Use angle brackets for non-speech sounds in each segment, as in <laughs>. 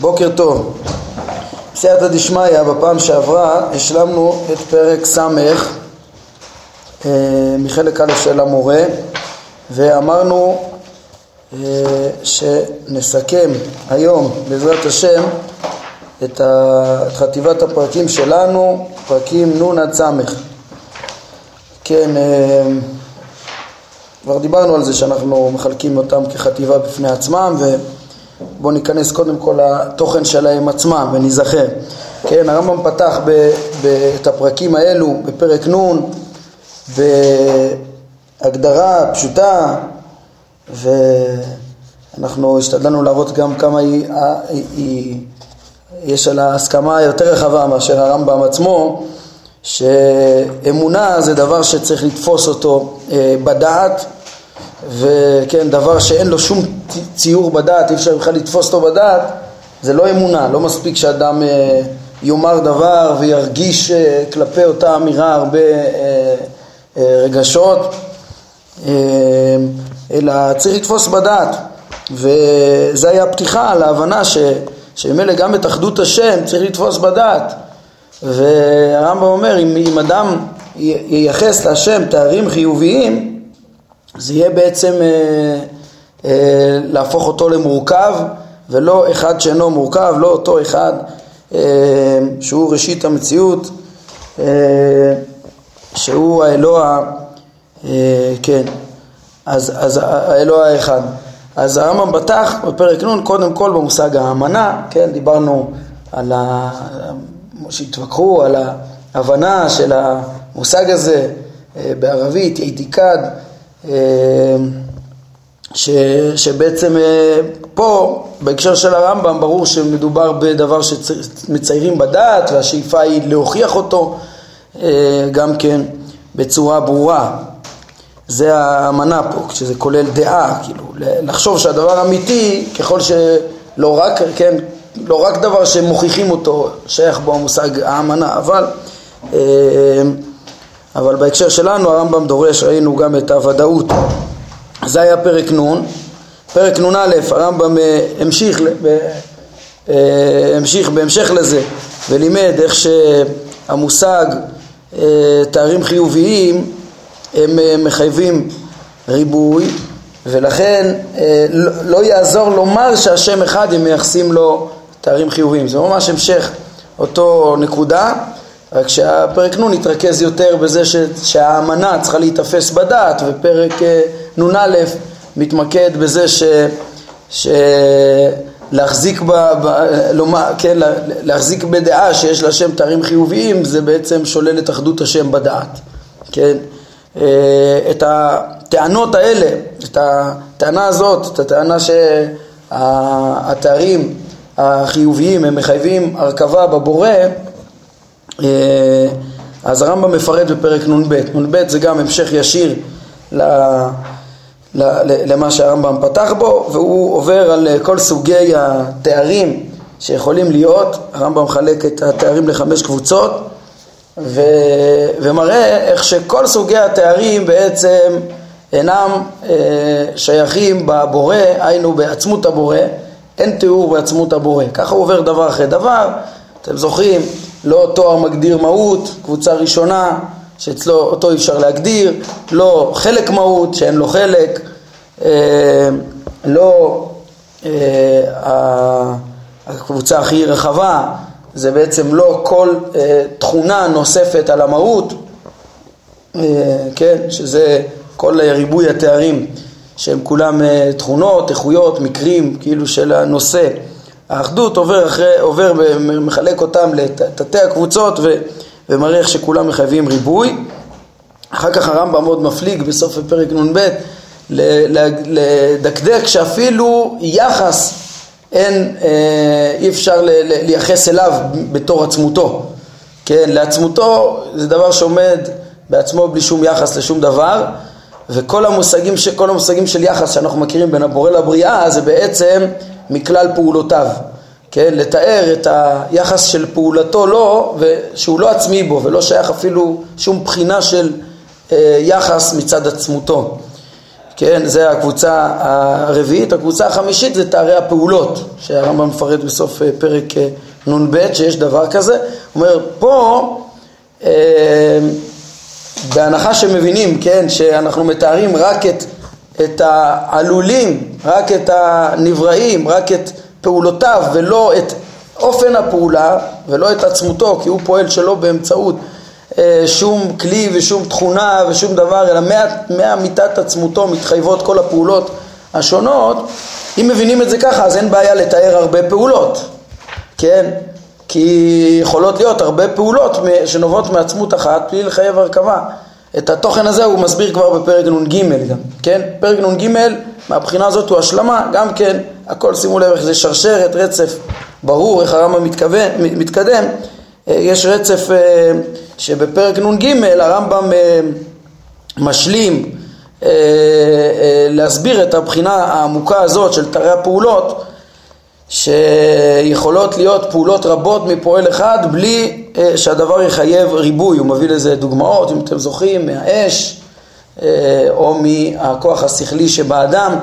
בוקר טוב. בסייעתא דשמיא, בפעם שעברה השלמנו את פרק ס' אה, מחלק א' של המורה ואמרנו אה, שנסכם היום בעזרת השם את חטיבת הפרקים שלנו, פרקים נ' עד ס'. כן, אה, כבר דיברנו על זה שאנחנו מחלקים אותם כחטיבה בפני עצמם ובואו ניכנס קודם כל לתוכן שלהם עצמם וניזכר. כן, הרמב"ם פתח ב, ב, את הפרקים האלו בפרק נ' בהגדרה פשוטה ואנחנו השתדלנו להראות גם כמה היא, היא, היא, יש על ההסכמה יותר רחבה מאשר הרמב"ם עצמו שאמונה זה דבר שצריך לתפוס אותו אה, בדעת וכן, דבר שאין לו שום ציור בדעת, אי אפשר בכלל לתפוס אותו בדעת, זה לא אמונה, לא מספיק שאדם אה, יאמר דבר וירגיש אה, כלפי אותה אמירה הרבה רגשות, אלא צריך לתפוס בדעת, וזה היה הפתיחה להבנה ש... שממילא גם את אחדות השם צריך לתפוס בדעת. והרמב"ם אומר, אם, אם אדם ייחס להשם תארים חיוביים, זה יהיה בעצם אה, אה, להפוך אותו למורכב, ולא אחד שאינו מורכב, לא אותו אחד אה, שהוא ראשית המציאות, אה, שהוא האלוה, אה, כן, אז, אז האלוה האחד. אז הרמב"ם בטח בפרק נ' קודם כל במושג האמנה, כן, דיברנו על ה... שהתווכחו על ההבנה של המושג הזה אה, בערבית, איתיקד, אה, שבעצם אה, פה בהקשר של הרמב"ם ברור שמדובר בדבר שמציירים בדעת והשאיפה היא להוכיח אותו גם כן בצורה ברורה. זה האמנה פה, כשזה כולל דעה, כאילו, לחשוב שהדבר אמיתי, ככל שלא רק, כן, לא רק דבר שמוכיחים אותו, שייך בו המושג האמנה, אבל, אה, אבל בהקשר שלנו הרמב"ם דורש, ראינו גם את הוודאות. זה היה פרק נ', פרק נ"א, הרמב"ם אה, המשיך, אה, המשיך בהמשך לזה ולימד איך שהמושג תארים חיוביים הם מחייבים ריבוי ולכן לא, לא יעזור לומר שהשם אחד אם מייחסים לו תארים חיוביים. זה ממש המשך אותו נקודה, רק שהפרק נ' התרכז יותר בזה ש, שהאמנה צריכה להיתפס בדעת, ופרק אה, נ"א מתמקד בזה ש... ש... להחזיק, ב, ב, לומר, כן, להחזיק בדעה שיש להשם תארים חיוביים זה בעצם שולל את אחדות השם בדעת, כן? אה, את הטענות האלה, את הטענה הזאת, את הטענה שהתארים החיוביים הם מחייבים הרכבה בבורא, אז הרמב"ם מפרט בפרק נ"ב. נ"ב זה גם המשך ישיר למה שהרמב"ם פתח בו, והוא עובר על כל סוגי התארים שיכולים להיות. הרמב"ם מחלק את התארים לחמש קבוצות, ו... ומראה איך שכל סוגי התארים בעצם אינם אה, שייכים בבורא, היינו בעצמות הבורא, אין תיאור בעצמות הבורא. ככה הוא עובר דבר אחרי דבר. אתם זוכרים, לא תואר מגדיר מהות, קבוצה ראשונה שאצלו אותו אי אפשר להגדיר, לא חלק מהות שאין לו חלק, אה, לא אה, הקבוצה הכי רחבה, זה בעצם לא כל אה, תכונה נוספת על המהות, אה, כן, שזה כל ריבוי התארים שהם כולם אה, תכונות, איכויות, מקרים, כאילו של הנושא. האחדות עובר, אחרי, עובר ומחלק אותם לתתי הקבוצות ו, ומראה איך שכולם מחייבים ריבוי. אחר כך הרמב"ם מאוד מפליג בסוף הפרק נ"ב לדקדק שאפילו יחס אין, אה, אי אפשר לייחס אליו בתור עצמותו. כן, לעצמותו זה דבר שעומד בעצמו בלי שום יחס לשום דבר, וכל המושגים, ש... המושגים של יחס שאנחנו מכירים בין הבורא לבריאה זה בעצם מכלל פעולותיו, כן? לתאר את היחס של פעולתו לו, שהוא לא עצמי בו ולא שייך אפילו שום בחינה של אה, יחס מצד עצמותו. כן, זה הקבוצה הרביעית, הקבוצה החמישית זה תארי הפעולות, שהרמב"ם מפרט בסוף אה, פרק אה, נ"ב שיש דבר כזה, הוא אומר פה בהנחה שמבינים, כן, שאנחנו מתארים רק את, את העלולים, רק את הנבראים, רק את פעולותיו ולא את אופן הפעולה ולא את עצמותו, כי הוא פועל שלא באמצעות אה, שום כלי ושום תכונה ושום דבר, אלא מאמיתת עצמותו מתחייבות כל הפעולות השונות, אם מבינים את זה ככה אז אין בעיה לתאר הרבה פעולות, כן? כי יכולות להיות הרבה פעולות שנובעות מעצמות אחת בלי לחייב הרכבה. את התוכן הזה הוא מסביר כבר בפרק נ"ג גם, כן? פרק נ"ג מהבחינה הזאת הוא השלמה, גם כן, הכל שימו לב איך זה שרשרת, רצף ברור, איך הרמב"ם מתקדם, אה, יש רצף אה, שבפרק נ"ג הרמב"ם אה, משלים להסביר את הבחינה העמוקה הזאת של תרי הפעולות שיכולות להיות פעולות רבות מפועל אחד בלי שהדבר יחייב ריבוי, הוא מביא לזה דוגמאות אם אתם זוכרים מהאש או מהכוח השכלי שבאדם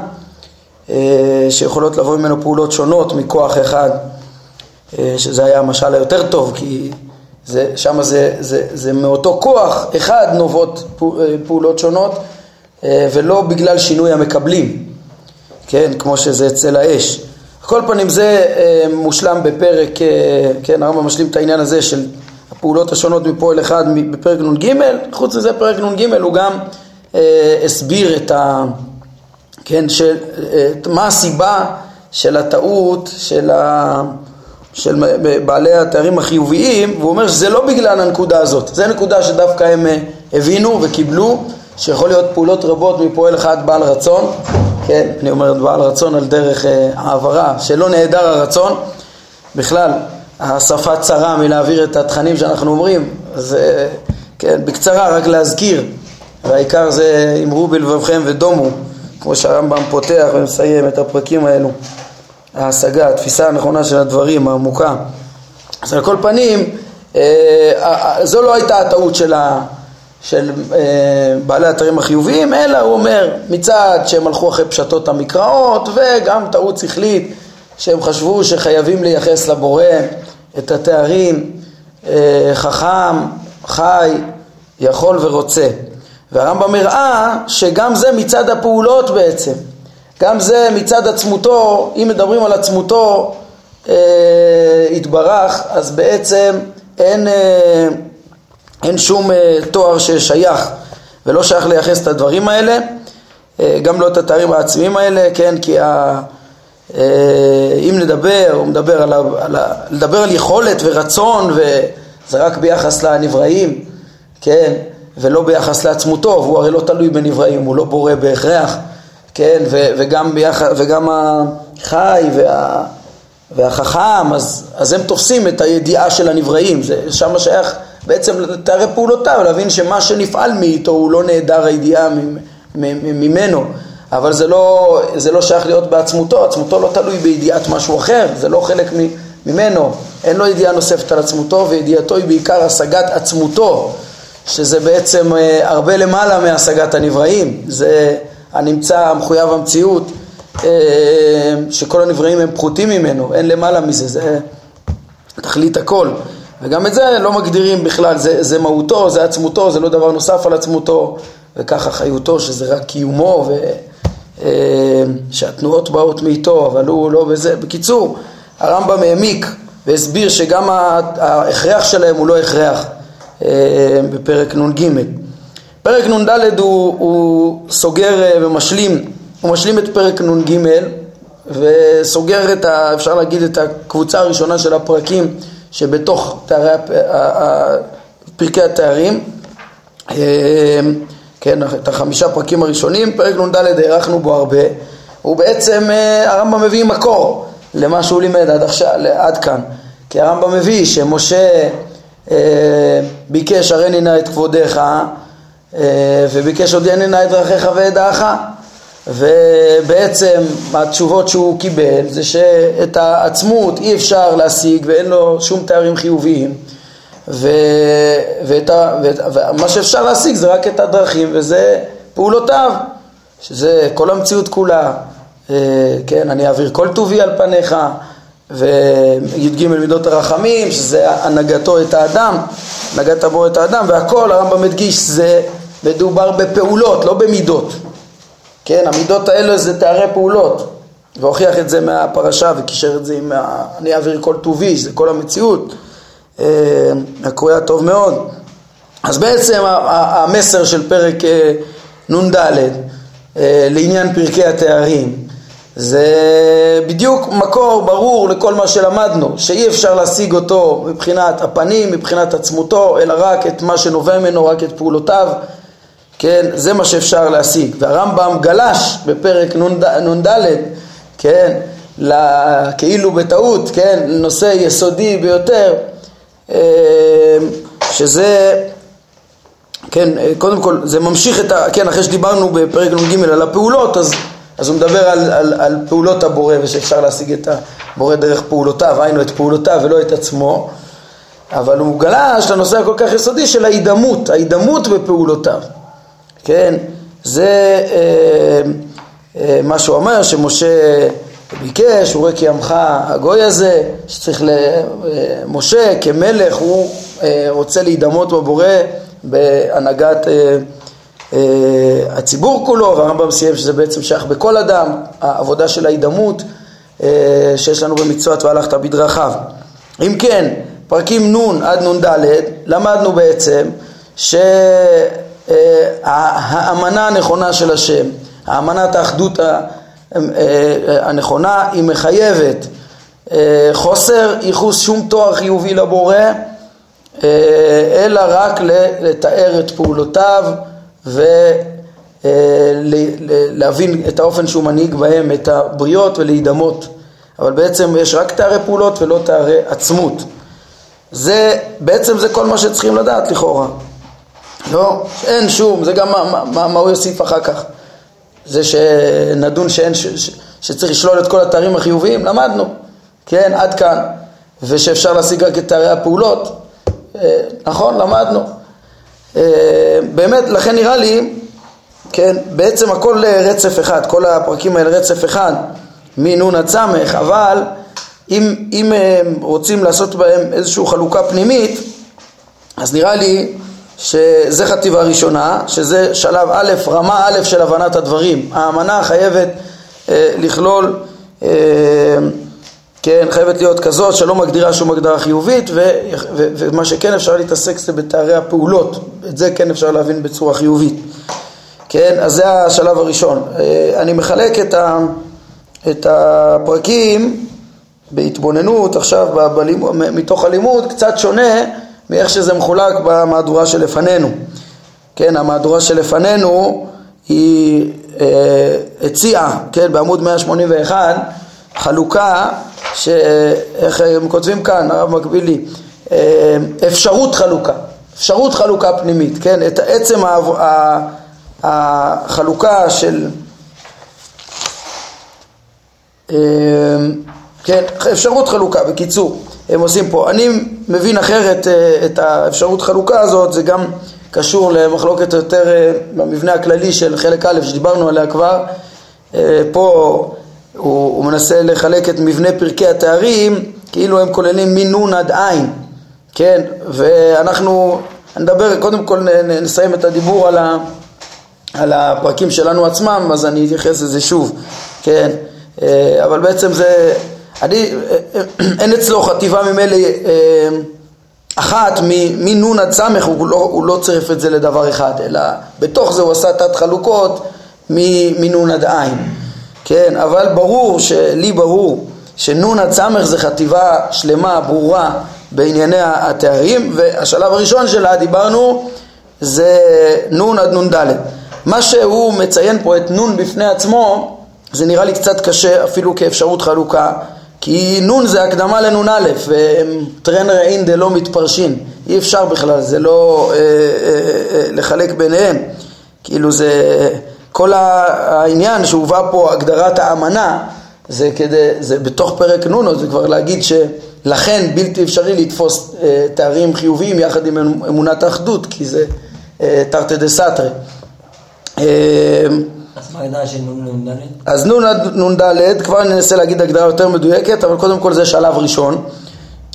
שיכולות לבוא ממנו פעולות שונות מכוח אחד. אה, שזה היה המשל היותר טוב, כי שם זה, זה, זה מאותו כוח אחד נובעות אה, פעולות שונות, אה, ולא בגלל שינוי המקבלים, כן, כמו שזה אצל האש. כל פנים זה מושלם בפרק, כן, הרמב"ם משלים את העניין הזה של הפעולות השונות מפועל אחד בפרק נ"ג, חוץ מזה פרק נ"ג הוא גם הסביר את ה... כן, של, מה הסיבה של הטעות של ה... של בעלי התארים החיוביים, והוא אומר שזה לא בגלל הנקודה הזאת, זו נקודה שדווקא הם אה, הבינו וקיבלו, שיכול להיות פעולות רבות מפועל אחד בעל רצון, כן, אני אומר בעל רצון על דרך אה, העברה, שלא נעדר הרצון, בכלל השפה צרה מלהעביר את התכנים שאנחנו אומרים, אז אה, כן, בקצרה רק להזכיר, והעיקר זה אמרו בלבבכם ודומו, כמו שהרמב"ם פותח ומסיים את הפרקים האלו. ההשגה, התפיסה הנכונה של הדברים, העמוקה. אז על כל פנים, אה, אה, זו לא הייתה הטעות של, ה, של אה, בעלי האתרים החיוביים, אלא הוא אומר, מצד שהם הלכו אחרי פשטות המקראות, וגם טעות שכלית, שהם חשבו שחייבים לייחס לבורא את התארים חכם, חי, יכול ורוצה. והרמב"ם הראה שגם זה מצד הפעולות בעצם. גם זה מצד עצמותו, אם מדברים על עצמותו אה, התברך, אז בעצם אין, אה, אין שום אה, תואר ששייך ולא שייך לייחס את הדברים האלה, אה, גם לא את התארים העצמיים האלה, כן, כי ה, אה, אם נדבר, הוא מדבר על, ה, על, ה, לדבר על יכולת ורצון וזה רק ביחס לנבראים, כן, ולא ביחס לעצמותו, והוא הרי לא תלוי בנבראים, הוא לא בורא בהכרח. כן, ו, וגם, ביחד, וגם החי וה, והחכם, אז, אז הם תופסים את הידיעה של הנבראים, זה שם שייך בעצם לתארי פעולותיו, להבין שמה שנפעל מאיתו הוא לא נעדר הידיעה ממנו, אבל זה לא, זה לא שייך להיות בעצמותו, עצמותו לא תלוי בידיעת משהו אחר, זה לא חלק ממנו, אין לו ידיעה נוספת על עצמותו, וידיעתו היא בעיקר השגת עצמותו, שזה בעצם אה, הרבה למעלה מהשגת הנבראים, זה הנמצא, המחויב המציאות, אה, שכל הנבראים הם פחותים ממנו, אין למעלה מזה, זה תכלית הכל. וגם את זה לא מגדירים בכלל, זה, זה מהותו, זה עצמותו, זה לא דבר נוסף על עצמותו, וככה חיותו, שזה רק קיומו, ושהתנועות אה, באות מאיתו, אבל הוא לא בזה. בקיצור, הרמב"ם העמיק והסביר שגם ההכרח שלהם הוא לא הכרח אה, בפרק נ"ג. פרק נ"ד הוא, הוא סוגר אה, ומשלים, הוא משלים את פרק נ"ג וסוגר את, ה, אפשר להגיד, את הקבוצה הראשונה של הפרקים שבתוך תארי, פרקי התארים, אה, כן, את החמישה פרקים הראשונים, פרק נ"ד הארכנו בו הרבה, הוא בעצם, אה, הרמב"ם מביא מקור למה שהוא לימד עד, עכשיו, עד כאן, כי הרמב"ם מביא שמשה ביקש הרי נא את כבודיך אה, וביקש הודיעני נא את דרכיך ואדעך ובעצם התשובות שהוא קיבל זה שאת העצמות אי אפשר להשיג ואין לו שום תארים חיוביים ו... ואת ה... ומה שאפשר להשיג זה רק את הדרכים וזה פעולותיו שזה כל המציאות כולה, אה, כן, אני אעביר כל טובי על פניך, וי"ג מידות הרחמים, שזה הנהגתו את האדם, הנהגת הבורא את האדם, והכל, הרמב"ם מדגיש, זה מדובר בפעולות, לא במידות. כן, המידות האלה זה תארי פעולות, והוכיח את זה מהפרשה וקישר את זה עם ה... אני אעביר כל טובי, זה כל המציאות, אה, הקרויה טוב מאוד. אז בעצם המסר של פרק אה, נ"ד אה, לעניין פרקי התארים זה בדיוק מקור ברור לכל מה שלמדנו, שאי אפשר להשיג אותו מבחינת הפנים, מבחינת עצמותו, אלא רק את מה שנובע ממנו, רק את פעולותיו, כן, זה מה שאפשר להשיג. והרמב"ם גלש בפרק נ"ד, כן, כאילו בטעות, כן, נושא יסודי ביותר, אה, שזה כן, קודם כל זה ממשיך את ה... כן, אחרי שדיברנו בפרק נ"ג על הפעולות, אז, אז הוא מדבר על, על, על פעולות הבורא ושאפשר להשיג את הבורא דרך פעולותיו, היינו את פעולותיו ולא את עצמו, אבל הוא גלש לנושא הכל כך יסודי של ההידמות, ההידמות בפעולותיו, כן, זה אה, אה, מה שהוא אומר, שמשה ביקש, הוא רואה כי עמך הגוי הזה, שצריך למשה אה, כמלך, הוא אה, רוצה להידמות בבורא בהנהגת אה, אה, הציבור כולו, והרמב"ם סיים שזה בעצם שייך בכל אדם, העבודה של ההידמות אה, שיש לנו במצוות והלכת בדרכיו. אם כן, פרקים נ' עד נ"ד למדנו בעצם שהאמנה הנכונה של השם, האמנת האחדות הנכונה, היא מחייבת חוסר ייחוס שום תואר חיובי לבורא אה, אלא רק לתאר את פעולותיו ולהבין את האופן שהוא מנהיג בהם את הבריות ולהידמות. אבל בעצם יש רק תארי פעולות ולא תארי עצמות. זה, בעצם זה כל מה שצריכים לדעת לכאורה. לא, אין שום, זה גם מה, מה, מה הוא יוסיף אחר כך. זה שנדון שאין, ש, ש, שצריך לשלול את כל התארים החיוביים, למדנו, כן, עד כאן. ושאפשר להשיג רק את תארי הפעולות, אה, נכון, למדנו. אה, באמת, לכן נראה לי, כן, בעצם הכל רצף אחד, כל הפרקים האלה רצף אחד, מנון עד סמך, אבל אם, אם רוצים לעשות בהם איזושהי חלוקה פנימית, אז נראה לי שזה חטיבה ראשונה, שזה שלב א', רמה א' של הבנת הדברים. האמנה חייבת אה, לכלול אה, כן, חייבת להיות כזאת שלא מגדירה שום הגדרה חיובית ו, ו, ומה שכן אפשר להתעסק זה בתארי הפעולות, את זה כן אפשר להבין בצורה חיובית. כן, אז זה השלב הראשון. אה, אני מחלק את, ה, את הפרקים בהתבוננות עכשיו בלימוד, מתוך הלימוד קצת שונה מאיך שזה מחולק במהדורה שלפנינו. כן, המהדורה שלפנינו היא אה, הציעה, כן, בעמוד 181 חלוקה שאיך הם כותבים כאן, הרב מקבילי, אה, אפשרות חלוקה, אפשרות חלוקה פנימית, כן, את עצם החלוקה של, אה, כן, אפשרות חלוקה, בקיצור, הם עושים פה. אני מבין אחרת אה, את האפשרות חלוקה הזאת, זה גם קשור למחלוקת יותר במבנה הכללי של חלק א' שדיברנו עליה כבר, פה הוא, הוא מנסה לחלק את מבנה פרקי התארים כאילו הם כוללים מנון עד עין, כן? ואנחנו נדבר, קודם כל נסיים את הדיבור על, ה, על הפרקים שלנו עצמם, אז אני אתייחס לזה שוב, כן? אה, אבל בעצם זה, אני, אה, אין אצלו חטיבה ממילא אה, אחת מנון עד סמך, הוא לא, הוא לא צירף את זה לדבר אחד, אלא בתוך זה הוא עשה תת חלוקות מנון עד עין. כן, אבל ברור, לי ברור, שנון עד סמך זה חטיבה שלמה, ברורה, בענייני התארים, והשלב הראשון שלה, דיברנו, זה נון עד נון ד'. מה שהוא מציין פה את נון בפני עצמו, זה נראה לי קצת קשה, אפילו כאפשרות חלוקה, כי נון זה הקדמה לנון א', טרנר אין דלא מתפרשין, אי אפשר בכלל, זה לא אה, אה, אה, לחלק ביניהם, כאילו זה... כל העניין שהובא פה, הגדרת האמנה, זה כדי, זה בתוך פרק נונו, זה כבר להגיד שלכן בלתי אפשרי לתפוס אה, תארים חיוביים יחד עם אמונת האחדות, כי זה אה, תרתי דה סתרי. אה, אז מה ההגדרה של נ"ד? אז נ"ד, כבר ננסה להגיד הגדרה יותר מדויקת, אבל קודם כל זה שלב ראשון.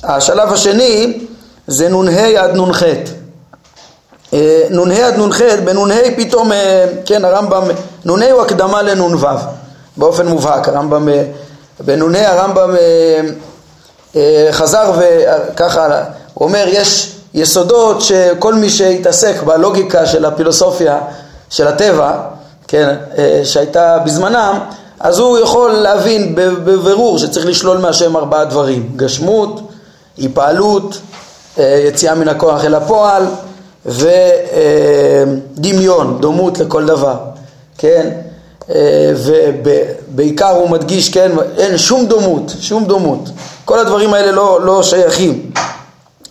השלב השני זה נ"ה עד נ"ח. אה, נ"ה עד נ"ח, בנ"ה פתאום, אה, כן, הרמב"ם, נ"ה הוא הקדמה לנ"ו, באופן מובהק, הרמב"ם, אה, בנ"ה הרמב"ם חזר וככה, הוא אומר, יש יסודות שכל מי שהתעסק בלוגיקה של הפילוסופיה של הטבע, כן, שהייתה בזמנם, אז הוא יכול להבין בבירור שצריך לשלול מהשם ארבעה דברים, גשמות, היפעלות, יציאה מן הכוח אל הפועל ודמיון, דומות לכל דבר, כן? ובעיקר הוא מדגיש, כן, אין שום דומות, שום דומות. כל הדברים האלה לא, לא שייכים.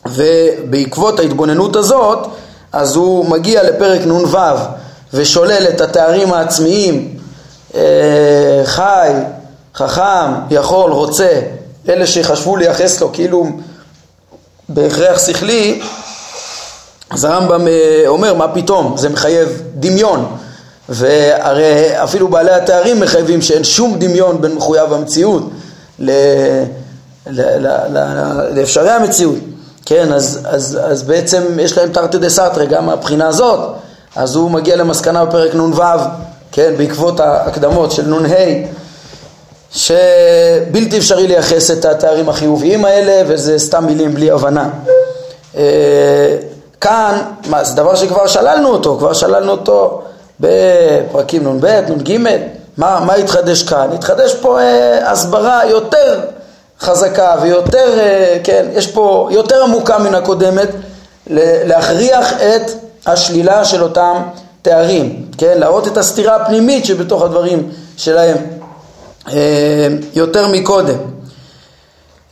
ובעקבות ההתבוננות הזאת, אז הוא מגיע לפרק נ"ו ושולל את התארים העצמיים, אה, חי, חכם, יכול, רוצה, אלה שחשבו לייחס לו כאילו בהכרח שכלי, אז הרמב"ם אה, אומר, מה פתאום, זה מחייב דמיון. והרי אפילו בעלי התארים מחייבים שאין שום דמיון בין מחויב המציאות ל... לאפשרי המציאות. כן, אז, אז, אז בעצם יש להם תרתי דה סתרי גם מהבחינה הזאת. אז הוא מגיע למסקנה בפרק נ"ו, כן, בעקבות ההקדמות של נ"ה, שבלתי אפשרי לייחס את התארים החיוביים האלה, וזה סתם מילים בלי הבנה. אה, כאן, מה, זה דבר שכבר שללנו אותו, כבר שללנו אותו בפרקים נ"ב, נ"ג, מה, מה התחדש כאן? התחדש פה אה, הסברה יותר חזקה ויותר, אה, כן, יש פה יותר עמוקה מן הקודמת להכריח את השלילה של אותם תארים, כן, להראות את הסתירה הפנימית שבתוך הדברים שלהם אה, יותר מקודם.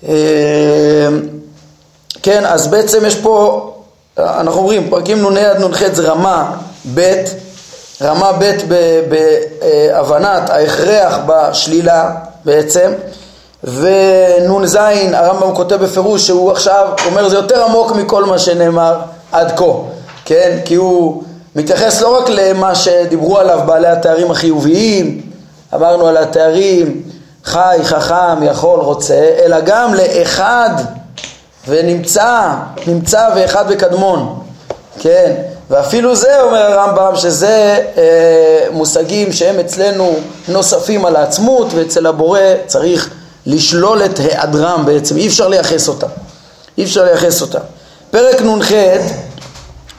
אה, כן, אז בעצם יש פה אנחנו אומרים, פרקים נ"ה עד נ"ח זה רמה ב', רמה ב' בהבנת ההכרח בשלילה בעצם, ונ"ז הרמב"ם כותב בפירוש שהוא עכשיו אומר זה יותר עמוק מכל מה שנאמר עד כה, כן? כי הוא מתייחס לא רק למה שדיברו עליו בעלי התארים החיוביים, אמרנו על התארים חי, חכם, יכול, רוצה, אלא גם לאחד ונמצא, נמצא ואחד וקדמון, כן, ואפילו זה אומר הרמב"ם שזה אה, מושגים שהם אצלנו נוספים על העצמות ואצל הבורא צריך לשלול את היעדרם בעצם, אי אפשר לייחס אותם, אי אפשר לייחס אותם. פרק נ"ח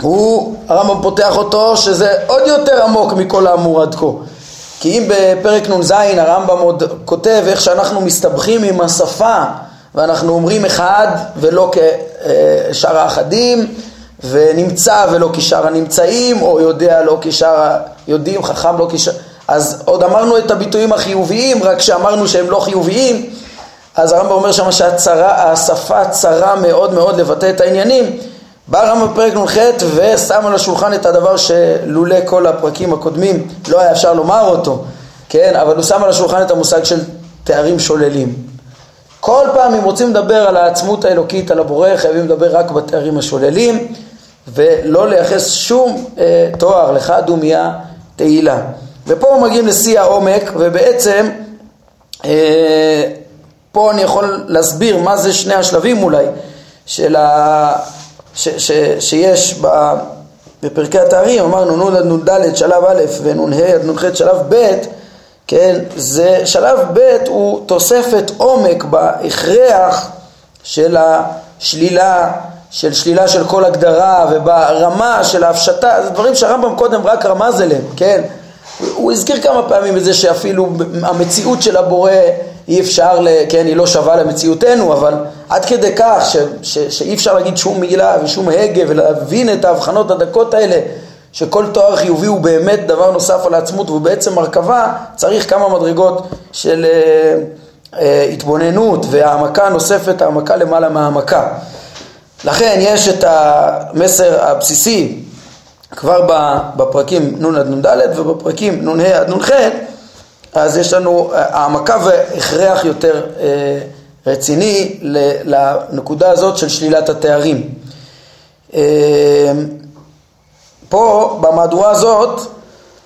הוא, הרמב"ם פותח אותו שזה עוד יותר עמוק מכל האמור עד כה. כי אם בפרק נ"ז הרמב"ם עוד כותב איך שאנחנו מסתבכים עם השפה ואנחנו אומרים אחד ולא כשאר האחדים, ונמצא ולא כשאר הנמצאים, או יודע לא כשאר היודעים, חכם לא כשאר... אז עוד אמרנו את הביטויים החיוביים, רק שאמרנו שהם לא חיוביים, אז הרמב"ם אומר שם שהשפה צרה מאוד מאוד לבטא את העניינים. בא הרמב"ם בפרק נ"ח ושם על השולחן את הדבר שלולא כל הפרקים הקודמים לא היה אפשר לומר אותו, כן? אבל הוא שם על השולחן את המושג של תארים שוללים. כל פעם אם רוצים לדבר על העצמות האלוקית, על הבורא, חייבים לדבר רק בתארים השוללים ולא לייחס שום אה, תואר לך דומיה תהילה. ופה מגיעים לשיא העומק ובעצם אה, פה אני יכול להסביר מה זה שני השלבים אולי של ה... ש, ש, שיש ב, בפרקי התארים, אמרנו נ' עד נ"ד שלב א' ונ"ה עד נ"ח שלב ב' כן, זה שלב ב' הוא תוספת עומק בהכרח של השלילה, של שלילה של כל הגדרה וברמה של ההפשטה, זה דברים שהרמב"ם קודם רק רמז אליהם, כן, הוא הזכיר כמה פעמים את זה שאפילו המציאות של הבורא אי אפשר, כן, היא לא שווה למציאותנו, אבל עד כדי כך ש, ש, שאי אפשר להגיד שום מילה ושום הגה ולהבין את ההבחנות הדקות האלה שכל תואר חיובי הוא באמת דבר נוסף על העצמות והוא בעצם מרכבה, צריך כמה מדרגות של אה, אה, התבוננות והעמקה נוספת, העמקה למעלה מהעמקה. לכן יש את המסר הבסיסי כבר בפרקים נ' עד נ"ד ובפרקים נ"ה עד נ"ח, אז יש לנו אה, העמקה והכרח יותר אה, רציני לנקודה הזאת של שלילת התארים. אה, פה במהדורה הזאת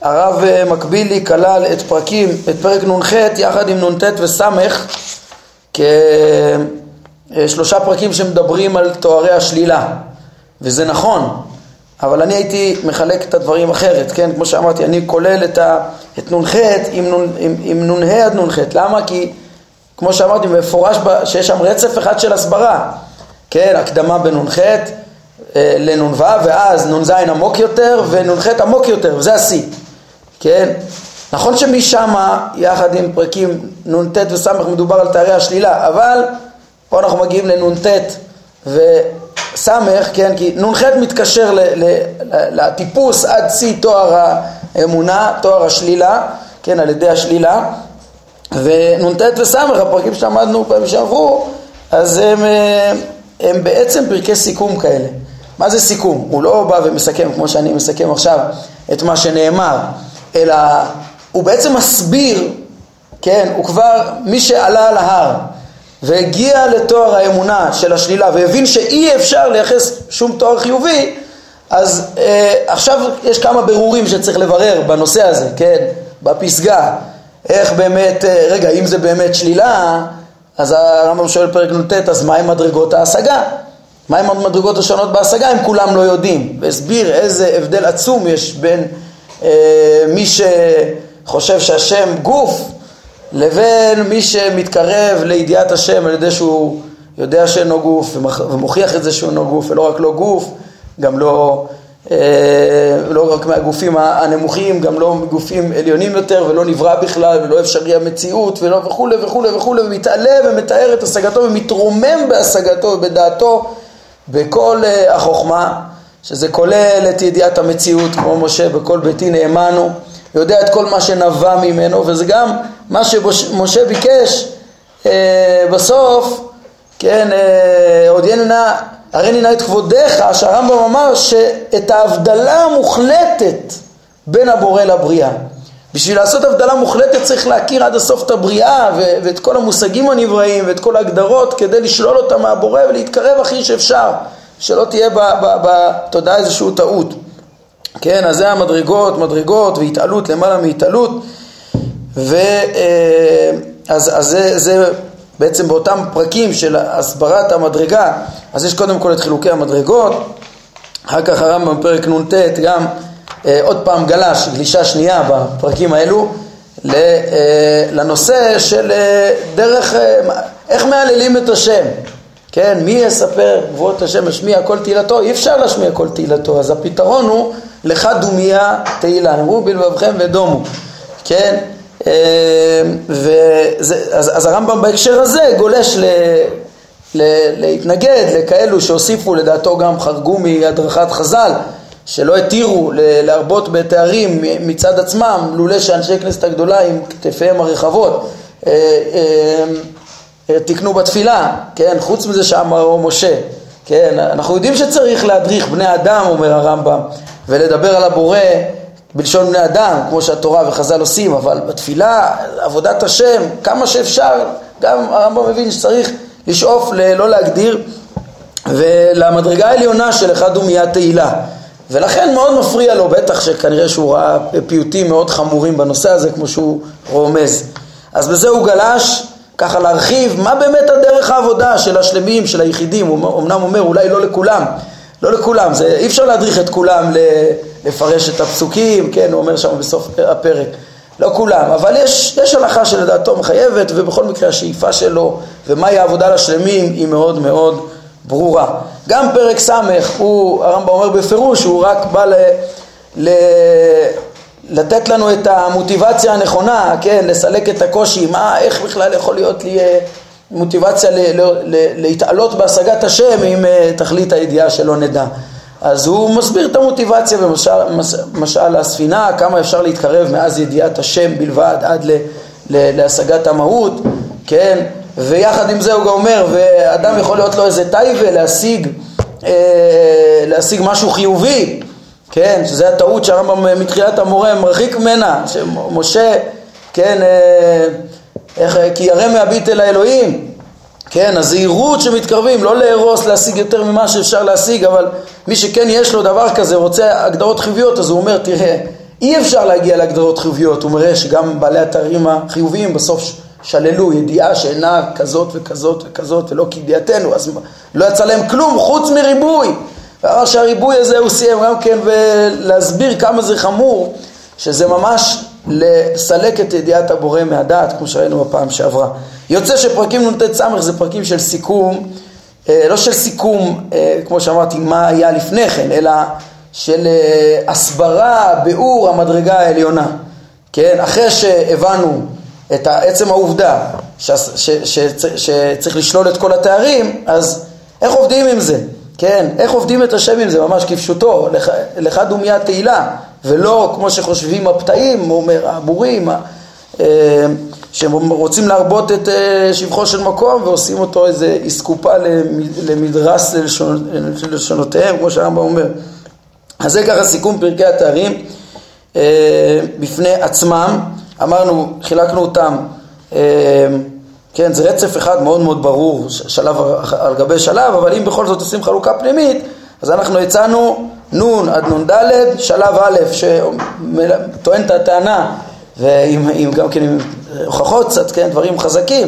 הרב אה, מקבילי כלל את פרקים, את פרק נ"ח יחד עם נ"ט וס' כשלושה פרקים שמדברים על תוארי השלילה וזה נכון, אבל אני הייתי מחלק את הדברים אחרת, כן? כמו שאמרתי, אני כולל את, את נ"ח עם נ"ה עד נ"ח. למה? כי כמו שאמרתי, מפורש שיש שם רצף אחד של הסברה, כן? הקדמה בנ"ח אה, לנ"ו, ואז נ"ז עמוק יותר ונ"ח עמוק יותר, וזה השיא, כן? נכון שמשם, יחד עם פרקים נ"ט וס' מדובר על תארי השלילה, אבל פה אנחנו מגיעים לנ"ט ו... סמך, כן, כי נ"ח מתקשר לטיפוס עד שיא תואר האמונה, תואר השלילה, כן, על ידי השלילה, ונ"ט וסמך, הפרקים שלמדנו פעמים שעברו, אז הם, הם בעצם פרקי סיכום כאלה. מה זה סיכום? הוא לא בא ומסכם כמו שאני מסכם עכשיו את מה שנאמר, אלא הוא בעצם מסביר, כן, הוא כבר, מי שעלה על ההר והגיע לתואר האמונה של השלילה והבין שאי אפשר לייחס שום תואר חיובי, אז אה, עכשיו יש כמה ברורים שצריך לברר בנושא הזה, כן, בפסגה, איך באמת, אה, רגע, אם זה באמת שלילה, אז הרמב"ם שואל פרק נ"ט, אז מהם מדרגות ההשגה? מהם המדרגות השונות בהשגה אם כולם לא יודעים? והסביר איזה הבדל עצום יש בין אה, מי שחושב שהשם גוף לבין מי שמתקרב לידיעת השם על ידי שהוא יודע שאינו גוף ומוכיח את זה שהוא אינו גוף ולא רק לא גוף, גם לא, אה, לא רק מהגופים הנמוכים, גם לא מגופים עליונים יותר ולא נברא בכלל ולא אפשרי המציאות ולא וכולי וכולי וכולי ומתעלה ומתאר את השגתו ומתרומם בהשגתו ובדעתו בכל אה, החוכמה שזה כולל את ידיעת המציאות כמו משה בכל ביתי נאמנו יודע את כל מה שנבע ממנו וזה גם מה שמשה ביקש אה, בסוף, כן, אה, עוד יננה, הרי נא את כבודיך, שהרמב"ם אמר שאת ההבדלה המוחלטת בין הבורא לבריאה. בשביל לעשות הבדלה מוחלטת צריך להכיר עד הסוף את הבריאה ו- ואת כל המושגים הנבראים ואת כל ההגדרות כדי לשלול אותם מהבורא ולהתקרב הכי שאפשר, שלא תהיה בתודעה איזושהי טעות. כן, אז זה המדרגות, מדרגות והתעלות למעלה מהתעלות ואז אה, אז זה, זה בעצם באותם פרקים של הסברת המדרגה, אז יש קודם כל את חילוקי המדרגות, אחר כך הרמב"ם בפרק נ"ט גם אה, עוד פעם גלש, גלישה שנייה בפרקים האלו, אה, לנושא של דרך, איך מהללים את השם, כן, מי יספר גבוהות השם השמיע כל תהילתו, אי אפשר להשמיע כל תהילתו, אז הפתרון הוא לך דומיה תהילה, אמרו בלבבכם ודומו, כן, אה, וזה, אז, אז הרמב"ם בהקשר הזה גולש ל, ל, להתנגד לכאלו שהוסיפו לדעתו גם חרגו מהדרכת חז"ל שלא התירו להרבות בתארים מצד עצמם לולא שאנשי כנסת הגדולה עם כתפיהם הרחבות אה, אה, תיקנו בתפילה, כן, חוץ מזה שאמר משה, כן, אנחנו יודעים שצריך להדריך בני אדם אומר הרמב"ם ולדבר על הבורא בלשון בני אדם, כמו שהתורה וחז"ל עושים, אבל בתפילה, עבודת השם, כמה שאפשר, גם הרמב"ם מבין שצריך לשאוף לא להגדיר, ולמדרגה העליונה של אחד הוא מיד תהילה. ולכן מאוד מפריע לו, בטח שכנראה שהוא ראה פיוטים מאוד חמורים בנושא הזה, כמו שהוא רומז. אז בזה הוא גלש, ככה להרחיב, מה באמת הדרך העבודה של השלמים, של היחידים, הוא אמנם אומר אולי לא לכולם, לא לכולם, זה, אי אפשר להדריך את כולם לפרש את הפסוקים, כן, הוא אומר שם בסוף הפרק, לא כולם, אבל יש, יש הלכה שלדעתו מחייבת ובכל מקרה השאיפה שלו ומהי העבודה לשלמים היא מאוד מאוד ברורה. גם פרק ס' הוא, הרמב"ם אומר בפירוש, הוא רק בא ל, ל, לתת לנו את המוטיבציה הנכונה, כן, לסלק את הקושי, מה, איך בכלל יכול להיות לי אה, מוטיבציה ל, ל, ל, להתעלות בהשגת השם עם uh, תכלית הידיעה שלא נדע. אז הוא מסביר את המוטיבציה במשל הספינה, כמה אפשר להתקרב מאז ידיעת השם בלבד עד ל, ל, להשגת המהות, כן? ויחד עם זה הוא גם אומר, ואדם יכול להיות לו איזה טייבה להשיג, אה, להשיג משהו חיובי, כן? שזה הטעות שהרמב"ם מתחילת המורה מרחיק ממנה, שמשה, כן, אה, איך, כי ירא מהביט אל האלוהים, כן, הזהירות שמתקרבים, לא להרוס, להשיג יותר ממה שאפשר להשיג, אבל מי שכן יש לו דבר כזה, רוצה הגדרות חיוביות, אז הוא אומר, תראה, אי אפשר להגיע להגדרות חיוביות, הוא מראה שגם בעלי התארים החיוביים בסוף שללו ידיעה שאינה כזאת וכזאת וכזאת ולא כידיעתנו, אז לא יצא להם כלום חוץ מריבוי. ואמר שהריבוי הזה הוא סיים גם כן ולהסביר כמה זה חמור, שזה ממש לסלק את ידיעת הבורא מהדעת, כמו שראינו בפעם שעברה. יוצא שפרקים נ"ט ס' זה פרקים של סיכום, אה, לא של סיכום, אה, כמו שאמרתי, מה היה לפני כן, אלא של אה, הסברה, ביאור המדרגה העליונה. כן, אחרי שהבנו את עצם העובדה ש, ש, ש, שצריך לשלול את כל התארים, אז איך עובדים עם זה? כן, איך עובדים את השם עם זה ממש כפשוטו, לך, לך דומיה תהילה, ולא כמו שחושבים הפתאים, הוא אומר, הבורים, אה, שהם רוצים להרבות את אה, שבחו של מקום ועושים אותו איזה אסקופה למדרס ללשונותיהם, כמו שהרמב"ם אומר. אז זה ככה סיכום פרקי התארים אה, בפני עצמם. אמרנו, חילקנו אותם, אה, כן, זה רצף אחד מאוד מאוד ברור, שלב על גבי שלב, אבל אם בכל זאת עושים חלוקה פנימית, אז אנחנו הצענו נ' עד נ"ד, שלב א', שטוען את הטענה, ועם גם כן הוכחות קצת, כן, דברים חזקים,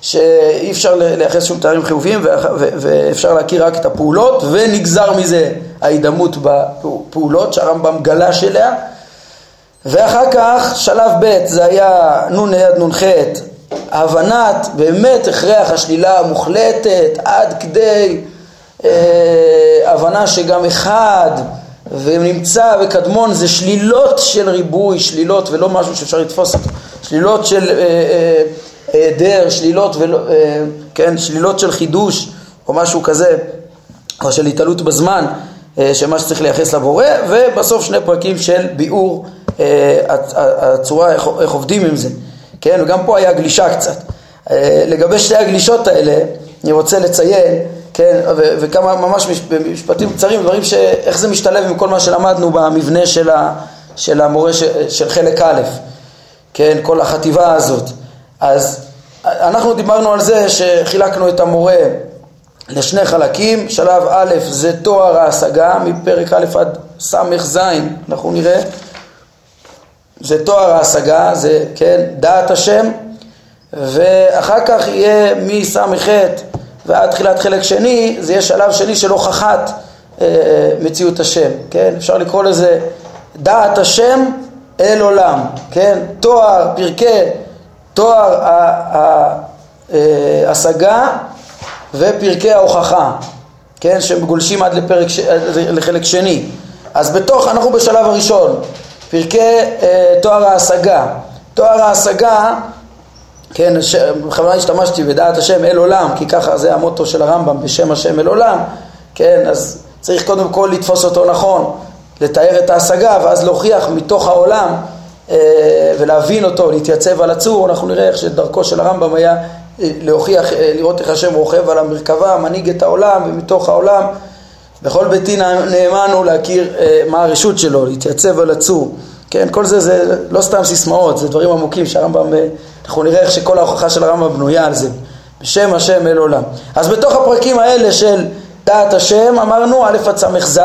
שאי אפשר לייחס שום תארים חיוביים ואפשר להכיר רק את הפעולות, ונגזר מזה ההידמות בפעולות שהרמב"ם גלש אליה. ואחר כך שלב ב' זה היה נ"ה עד נ"ח, הבנת באמת הכרח השלילה המוחלטת עד כדי אה, הבנה שגם אחד ונמצא וקדמון זה שלילות של ריבוי, שלילות ולא משהו שאפשר לתפוס אותו, שלילות של היעדר, אה, אה, שלילות ולא, אה, כן, שלילות של חידוש או משהו כזה, או של התעלות בזמן, אה, שמה שצריך לייחס לבורא, ובסוף שני פרקים של ביאור אה, הצורה, איך, איך עובדים עם זה, כן, וגם פה היה גלישה קצת. אה, לגבי שתי הגלישות האלה, אני רוצה לציין, כן, ו- וכמה ממש משפטים קצרים, דברים שאיך זה משתלב עם כל מה שלמדנו במבנה של, ה- של המורה ש- של חלק א', כן, כל החטיבה הזאת. אז אנחנו דיברנו על זה שחילקנו את המורה לשני חלקים, שלב א' זה תואר ההשגה, מפרק א' עד ס"ז, אנחנו נראה זה תואר ההשגה, זה כן, דעת השם, ואחר כך יהיה מס"ח ועד תחילת חלק שני, זה יהיה שלב שני של הוכחת אה, מציאות השם, כן? אפשר לקרוא לזה דעת השם אל עולם, כן? תואר, פרקי, תואר ההשגה ופרקי ההוכחה, כן? שגולשים עד לפרק, לחלק שני. אז בתוך, אנחנו בשלב הראשון, פרקי אה, תואר ההשגה. תואר ההשגה, כן, בכוונה השתמשתי בדעת השם אל עולם, כי ככה זה המוטו של הרמב"ם, בשם השם אל עולם, כן, אז צריך קודם כל לתפוס אותו נכון, לתאר את ההשגה, ואז להוכיח מתוך העולם אה, ולהבין אותו, להתייצב על הצור, אנחנו נראה איך שדרכו של הרמב"ם היה אה, להוכיח, אה, לראות איך השם רוכב על המרכבה, מנהיג את העולם, ומתוך העולם בכל ביתי נאמן הוא להכיר מה הרשות שלו, להתייצב על הצור. כן, כל זה זה לא סתם סיסמאות, זה דברים עמוקים שהרמב"ם, אנחנו נראה איך שכל ההוכחה של הרמב"ם בנויה על זה. בשם השם אל עולם. אז בתוך הפרקים האלה של דעת השם, אמרנו א' עד ס"ז,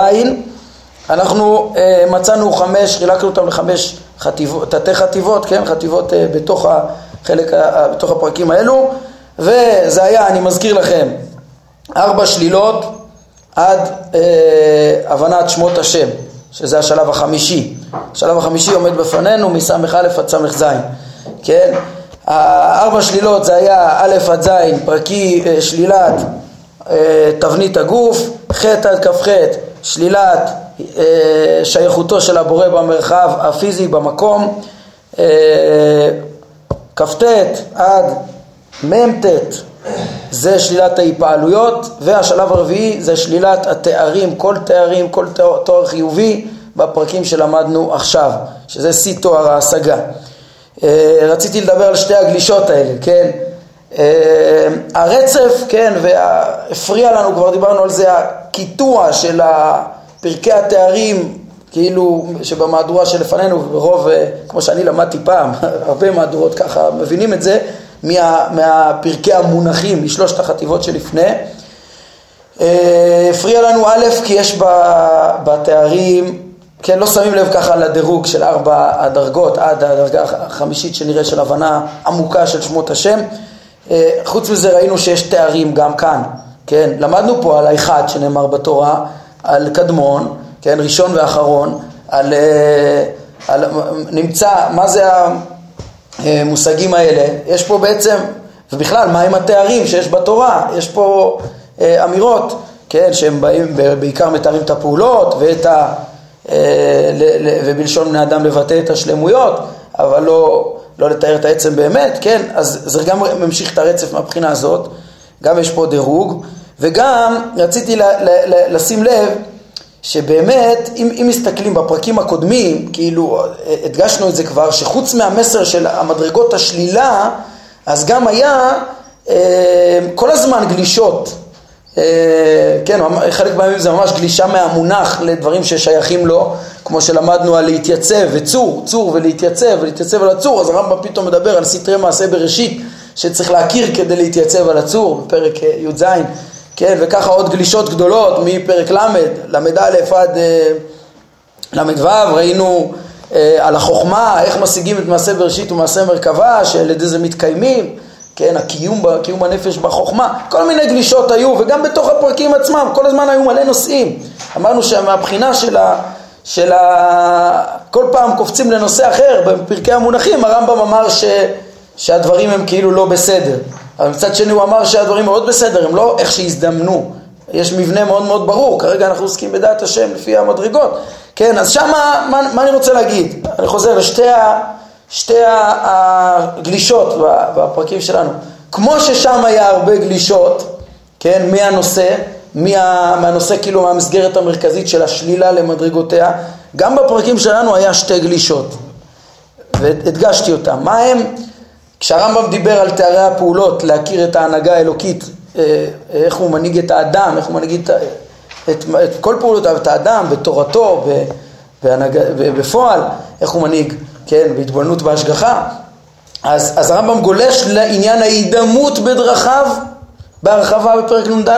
אנחנו אה, מצאנו חמש, חילקנו אותם לחמש חטיבות, תתי חטיבות, כן, חטיבות אה, בתוך החלק, אה, בתוך הפרקים האלו, וזה היה, אני מזכיר לכם, ארבע שלילות, עד אה, הבנת שמות השם, שזה השלב החמישי. השלב החמישי עומד בפנינו מס"א עד ס"ז, כן? ארבע שלילות זה היה א' עד ז', פרקי אה, שלילת אה, תבנית הגוף, ח' עד כ"ח, שלילת אה, שייכותו של הבורא במרחב הפיזי במקום, אה, כ"ט עד מ"ט זה שלילת ההיפעלויות, והשלב הרביעי זה שלילת התארים, כל תארים, כל תואר, חיובי בפרקים שלמדנו עכשיו, שזה שיא תואר ההשגה. אה, רציתי לדבר על שתי הגלישות האלה, כן? אה, הרצף, כן, והפריע לנו, כבר דיברנו על זה, הקיטוע של פרקי התארים, כאילו שבמהדורה שלפנינו, ברוב, אה, כמו שאני למדתי פעם, <laughs> הרבה מהדורות ככה מבינים את זה, מה, מהפרקי המונחים, משלושת החטיבות שלפני. אה, הפריע לנו א', כי יש בתארים, כן, לא שמים לב ככה לדירוג של ארבע הדרגות עד הדרגה החמישית שנראה של הבנה עמוקה של שמות השם. אה, חוץ מזה ראינו שיש תארים גם כאן, כן, למדנו פה על האחד שנאמר בתורה, על קדמון, כן, ראשון ואחרון, על, אה, על נמצא, מה זה המושגים האלה, יש פה בעצם, ובכלל, מה הם התארים שיש בתורה, יש פה אה, אמירות, כן, שהם באים, בעיקר מתארים את הפעולות ואת ה... ובלשון בני אדם לבטא את השלמויות, אבל לא, לא לתאר את העצם באמת, כן, אז זה גם ממשיך את הרצף מהבחינה הזאת, גם יש פה דירוג, וגם רציתי ל, ל, ל, לשים לב שבאמת, אם, אם מסתכלים בפרקים הקודמים, כאילו הדגשנו את זה כבר, שחוץ מהמסר של המדרגות השלילה, אז גם היה אה, כל הזמן גלישות. אה, כן, חלק מהימים זה ממש גלישה מהמונח לדברים ששייכים לו, כמו שלמדנו על להתייצב וצור, צור ולהתייצב ולהתייצב על הצור, אז הרמב"ם פתאום מדבר על סתרי מעשה בראשית שצריך להכיר כדי להתייצב על הצור, בפרק אה, י"ז, כן, וככה עוד גלישות גדולות מפרק ל', ל"א עד אה, ל"ו, ראינו על החוכמה, איך משיגים את מעשה בראשית ומעשה מרכבה, שעל ידי זה מתקיימים, כן, הקיום, קיום הנפש בחוכמה, כל מיני גלישות היו, וגם בתוך הפרקים עצמם, כל הזמן היו מלא נושאים. אמרנו שמהבחינה של ה... של ה... כל פעם קופצים לנושא אחר, בפרקי המונחים הרמב"ם אמר ש... שהדברים הם כאילו לא בסדר, אבל מצד שני הוא אמר שהדברים מאוד בסדר, הם לא איך שהזדמנו, יש מבנה מאוד מאוד ברור, כרגע אנחנו עוסקים בדעת השם לפי המדרגות, כן, אז שמה, מה, מה אני רוצה להגיד? אני חוזר לשתי ה, שתי הגלישות בפרקים שלנו, כמו ששם היה הרבה גלישות, כן, מהנושא, מה, מהנושא כאילו מהמסגרת המרכזית של השלילה למדרגותיה, גם בפרקים שלנו היה שתי גלישות והדגשתי אותם. מה הם? כשהרמב"ם דיבר על תארי הפעולות, להכיר את ההנהגה האלוקית, אה, איך הוא מנהיג את האדם, איך הוא מנהיג את, את, את כל פעולותיו, את האדם, בתורתו, בפועל, איך הוא מנהיג, כן, בהתבוננות בהשגחה, אז, אז הרמב"ם גולש לעניין ההידמות בדרכיו בהרחבה בפרק נ"ד,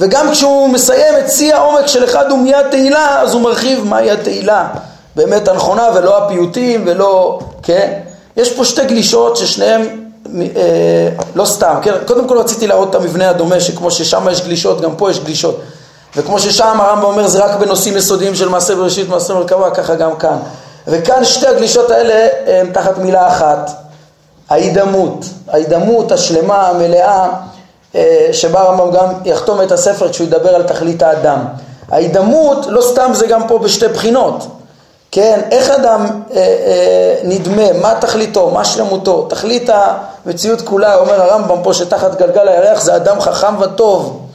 וגם כשהוא מסיים את שיא העומק של אחד ומי התהילה, אז הוא מרחיב מהי התהילה באמת הנכונה ולא הפיוטים ולא, כן? יש פה שתי גלישות ששניהם אה, לא סתם, כן? קודם כל רציתי להראות את המבנה הדומה שכמו ששם יש גלישות, גם פה יש גלישות. וכמו ששם הרמב"ם אומר זה רק בנושאים יסודיים של מעשה בראשית, מעשה מרכבה, ככה גם כאן. וכאן שתי הגלישות האלה הן תחת מילה אחת, ההידמות, ההידמות השלמה, המלאה, אה, שבה הרמב"ם גם יחתום את הספר כשהוא ידבר על תכלית האדם. ההידמות, לא סתם זה גם פה בשתי בחינות, כן, איך אדם אה, אה, נדמה, מה תכליתו, מה שלמותו, תכלית המציאות כולה, אומר הרמב"ם פה שתחת גלגל הירח זה אדם חכם וטוב.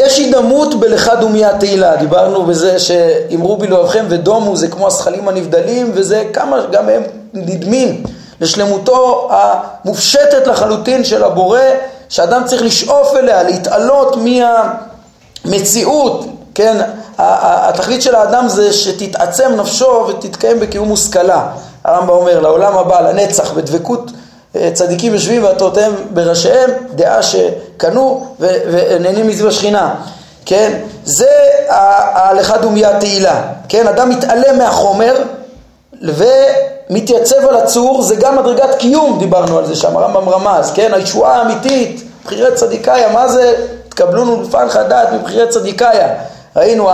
יש הידמות בלכה דומיה תהילה, דיברנו בזה שאמרו בי לאוהבכם ודומו זה כמו הזכלים הנבדלים וזה כמה גם הם נדמים לשלמותו המופשטת לחלוטין של הבורא שאדם צריך לשאוף אליה, להתעלות מהמציאות, כן, התכלית של האדם זה שתתעצם נפשו ותתקיים בקיום מושכלה. הרמב"ם אומר, לעולם הבא, לנצח, בדבקות צדיקים יושבים ועטותיהם בראשיהם, דעה שקנו ונהנים מזיו השכינה. כן, זה ההלכה דומיה תהילה. כן, אדם מתעלם מהחומר ומתייצב על הצור, זה גם מדרגת קיום, דיברנו על זה שם, הרמב"ם רמז, כן, הישועה האמיתית, בחירי צדיקאיה, מה זה? תקבלונו לפענך דעת מבחירי צדיקאיה. ראינו,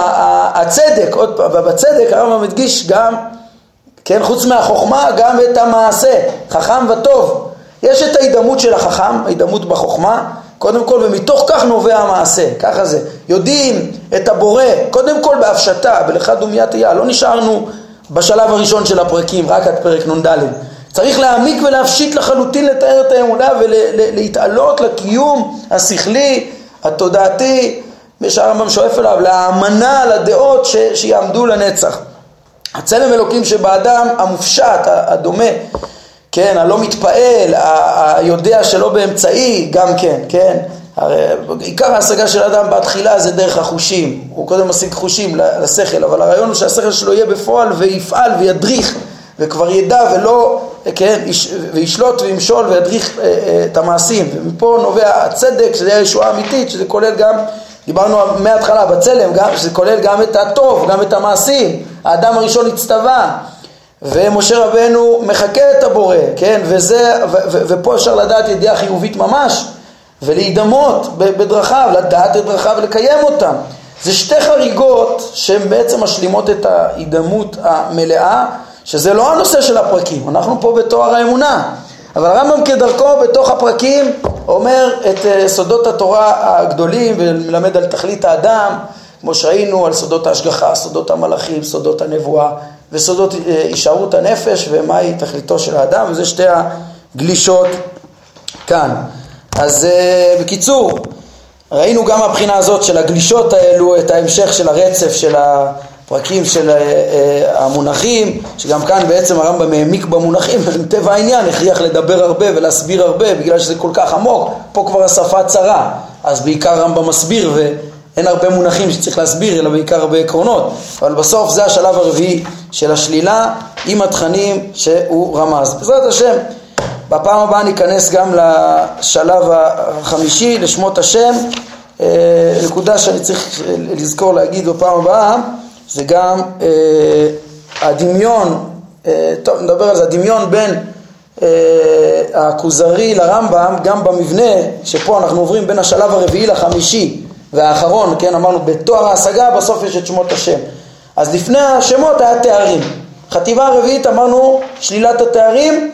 הצדק, עוד פעם, בצדק הרמב"ם מדגיש גם, כן, חוץ מהחוכמה, גם את המעשה, חכם וטוב. יש את ההידמות של החכם, ההידמות בחוכמה, קודם כל, ומתוך כך נובע המעשה, ככה זה. יודעים את הבורא, קודם כל בהפשטה, בלכה דומיית אייל, לא נשארנו בשלב הראשון של הפרקים, רק עד פרק נ"ד. צריך להעמיק ולהפשיט לחלוטין לתאר את האמונה ולהתעלות לקיום השכלי, התודעתי, ושהרמב"ם שואף אליו, לאמנה, לדעות ש, שיעמדו לנצח. הצלם אלוקים שבאדם המופשט, הדומה, כן, הלא מתפעל, היודע שלא באמצעי, גם כן, כן. הרי עיקר ההשגה של האדם בתחילה זה דרך החושים, הוא קודם משיג חושים לשכל, אבל הרעיון הוא שהשכל שלו יהיה בפועל ויפעל וידריך וכבר ידע ולא, כן, וישלוט וימשול וידריך אה, אה, את המעשים, ומפה נובע הצדק, שזה הישועה האמיתית, שזה כולל גם דיברנו מההתחלה בצלם, גם, שזה כולל גם את הטוב, גם את המעשים, האדם הראשון הצטווה, ומשה רבנו מחקה את הבורא, כן, וזה, ו, ו, ופה אפשר לדעת ידיעה חיובית ממש, ולהידמות בדרכיו, לדעת את דרכיו ולקיים אותם. זה שתי חריגות שהן בעצם משלימות את ההידמות המלאה, שזה לא הנושא של הפרקים, אנחנו פה בתואר האמונה, אבל הרמב"ם כדרכו בתוך הפרקים אומר את אה, סודות התורה הגדולים ומלמד על תכלית האדם, כמו שהיינו על סודות ההשגחה, סודות המלאכים, סודות הנבואה וסודות אה, הישארות הנפש ומהי תכליתו של האדם, וזה שתי הגלישות כאן. אז אה, בקיצור, ראינו גם מהבחינה הזאת של הגלישות האלו את ההמשך של הרצף של הפרקים של אה, המונחים, שגם כאן בעצם הרמב"ם העמיק במונחים, <laughs> ומטבע העניין הכריח לדבר הרבה ולהסביר הרבה בגלל שזה כל כך עמוק, פה כבר השפה צרה, אז בעיקר הרמב"ם מסביר ואין הרבה מונחים שצריך להסביר אלא בעיקר הרבה עקרונות, אבל בסוף זה השלב הרביעי של השלילה עם התכנים שהוא רמז. בעזרת השם בפעם הבאה ניכנס גם לשלב החמישי, לשמות השם. אה, נקודה שאני צריך לזכור להגיד בפעם הבאה זה גם אה, הדמיון, אה, טוב נדבר על זה, הדמיון בין הכוזרי לרמב"ם גם במבנה שפה אנחנו עוברים בין השלב הרביעי לחמישי והאחרון, כן אמרנו בתואר ההשגה בסוף יש את שמות השם אז לפני השמות היה תארים חטיבה הרביעית אמרנו שלילת התארים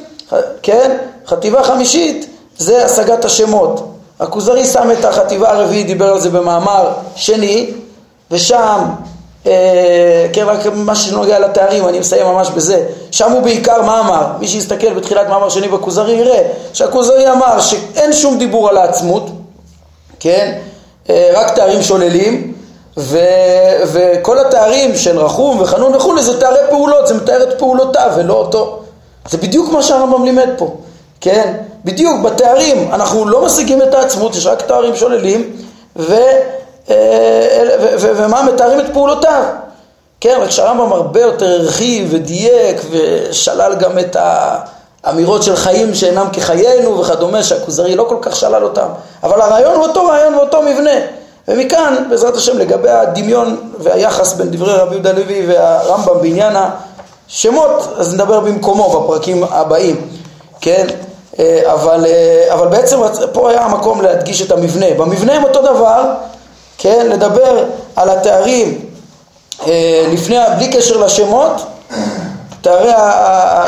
כן? חטיבה חמישית זה השגת השמות. הכוזרי שם את החטיבה הרביעית, דיבר על זה במאמר שני, ושם, אה, כן, רק מה שנוגע לתארים, אני מסיים ממש בזה, שם הוא בעיקר מה אמר? מי שיסתכל בתחילת מאמר שני בכוזרי יראה שהכוזרי אמר שאין שום דיבור על העצמות, כן? אה, רק תארים שוללים, ו, וכל התארים של רחום וחנון וכולי זה תארי פעולות, זה מתאר את פעולותיו ולא אותו. זה בדיוק מה שהרמב"ם לימד פה, כן? בדיוק, בתארים אנחנו לא משיגים את העצמות, יש רק תארים שוללים, ו, אה, ו, ו, ומה מתארים את פעולותיו. כן, רק שהרמב"ם הרבה יותר הרחיב ודייק ושלל גם את האמירות של חיים שאינם כחיינו וכדומה, שהכוזרי לא כל כך שלל אותם, אבל הרעיון הוא אותו רעיון ואותו מבנה. ומכאן, בעזרת השם, לגבי הדמיון והיחס בין דברי רבי יהודה לוי והרמב"ם בעניין שמות, אז נדבר במקומו בפרקים הבאים, כן? אה, אבל, אה, אבל בעצם פה היה המקום להדגיש את המבנה. במבנה הם אותו דבר, כן? לדבר על התארים אה, לפני, בלי קשר לשמות, תארי,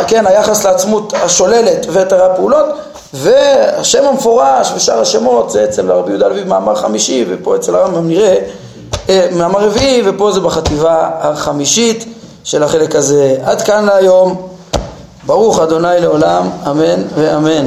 כן, היחס לעצמות השוללת ותארי הפעולות, והשם המפורש ושאר השמות זה אצל רבי יהודה לוי במאמר חמישי, ופה אצל הרמב"ם נראה מאמר רביעי, ופה זה בחטיבה החמישית. של החלק הזה. עד כאן להיום. ברוך אדוני לעולם, אמן ואמן.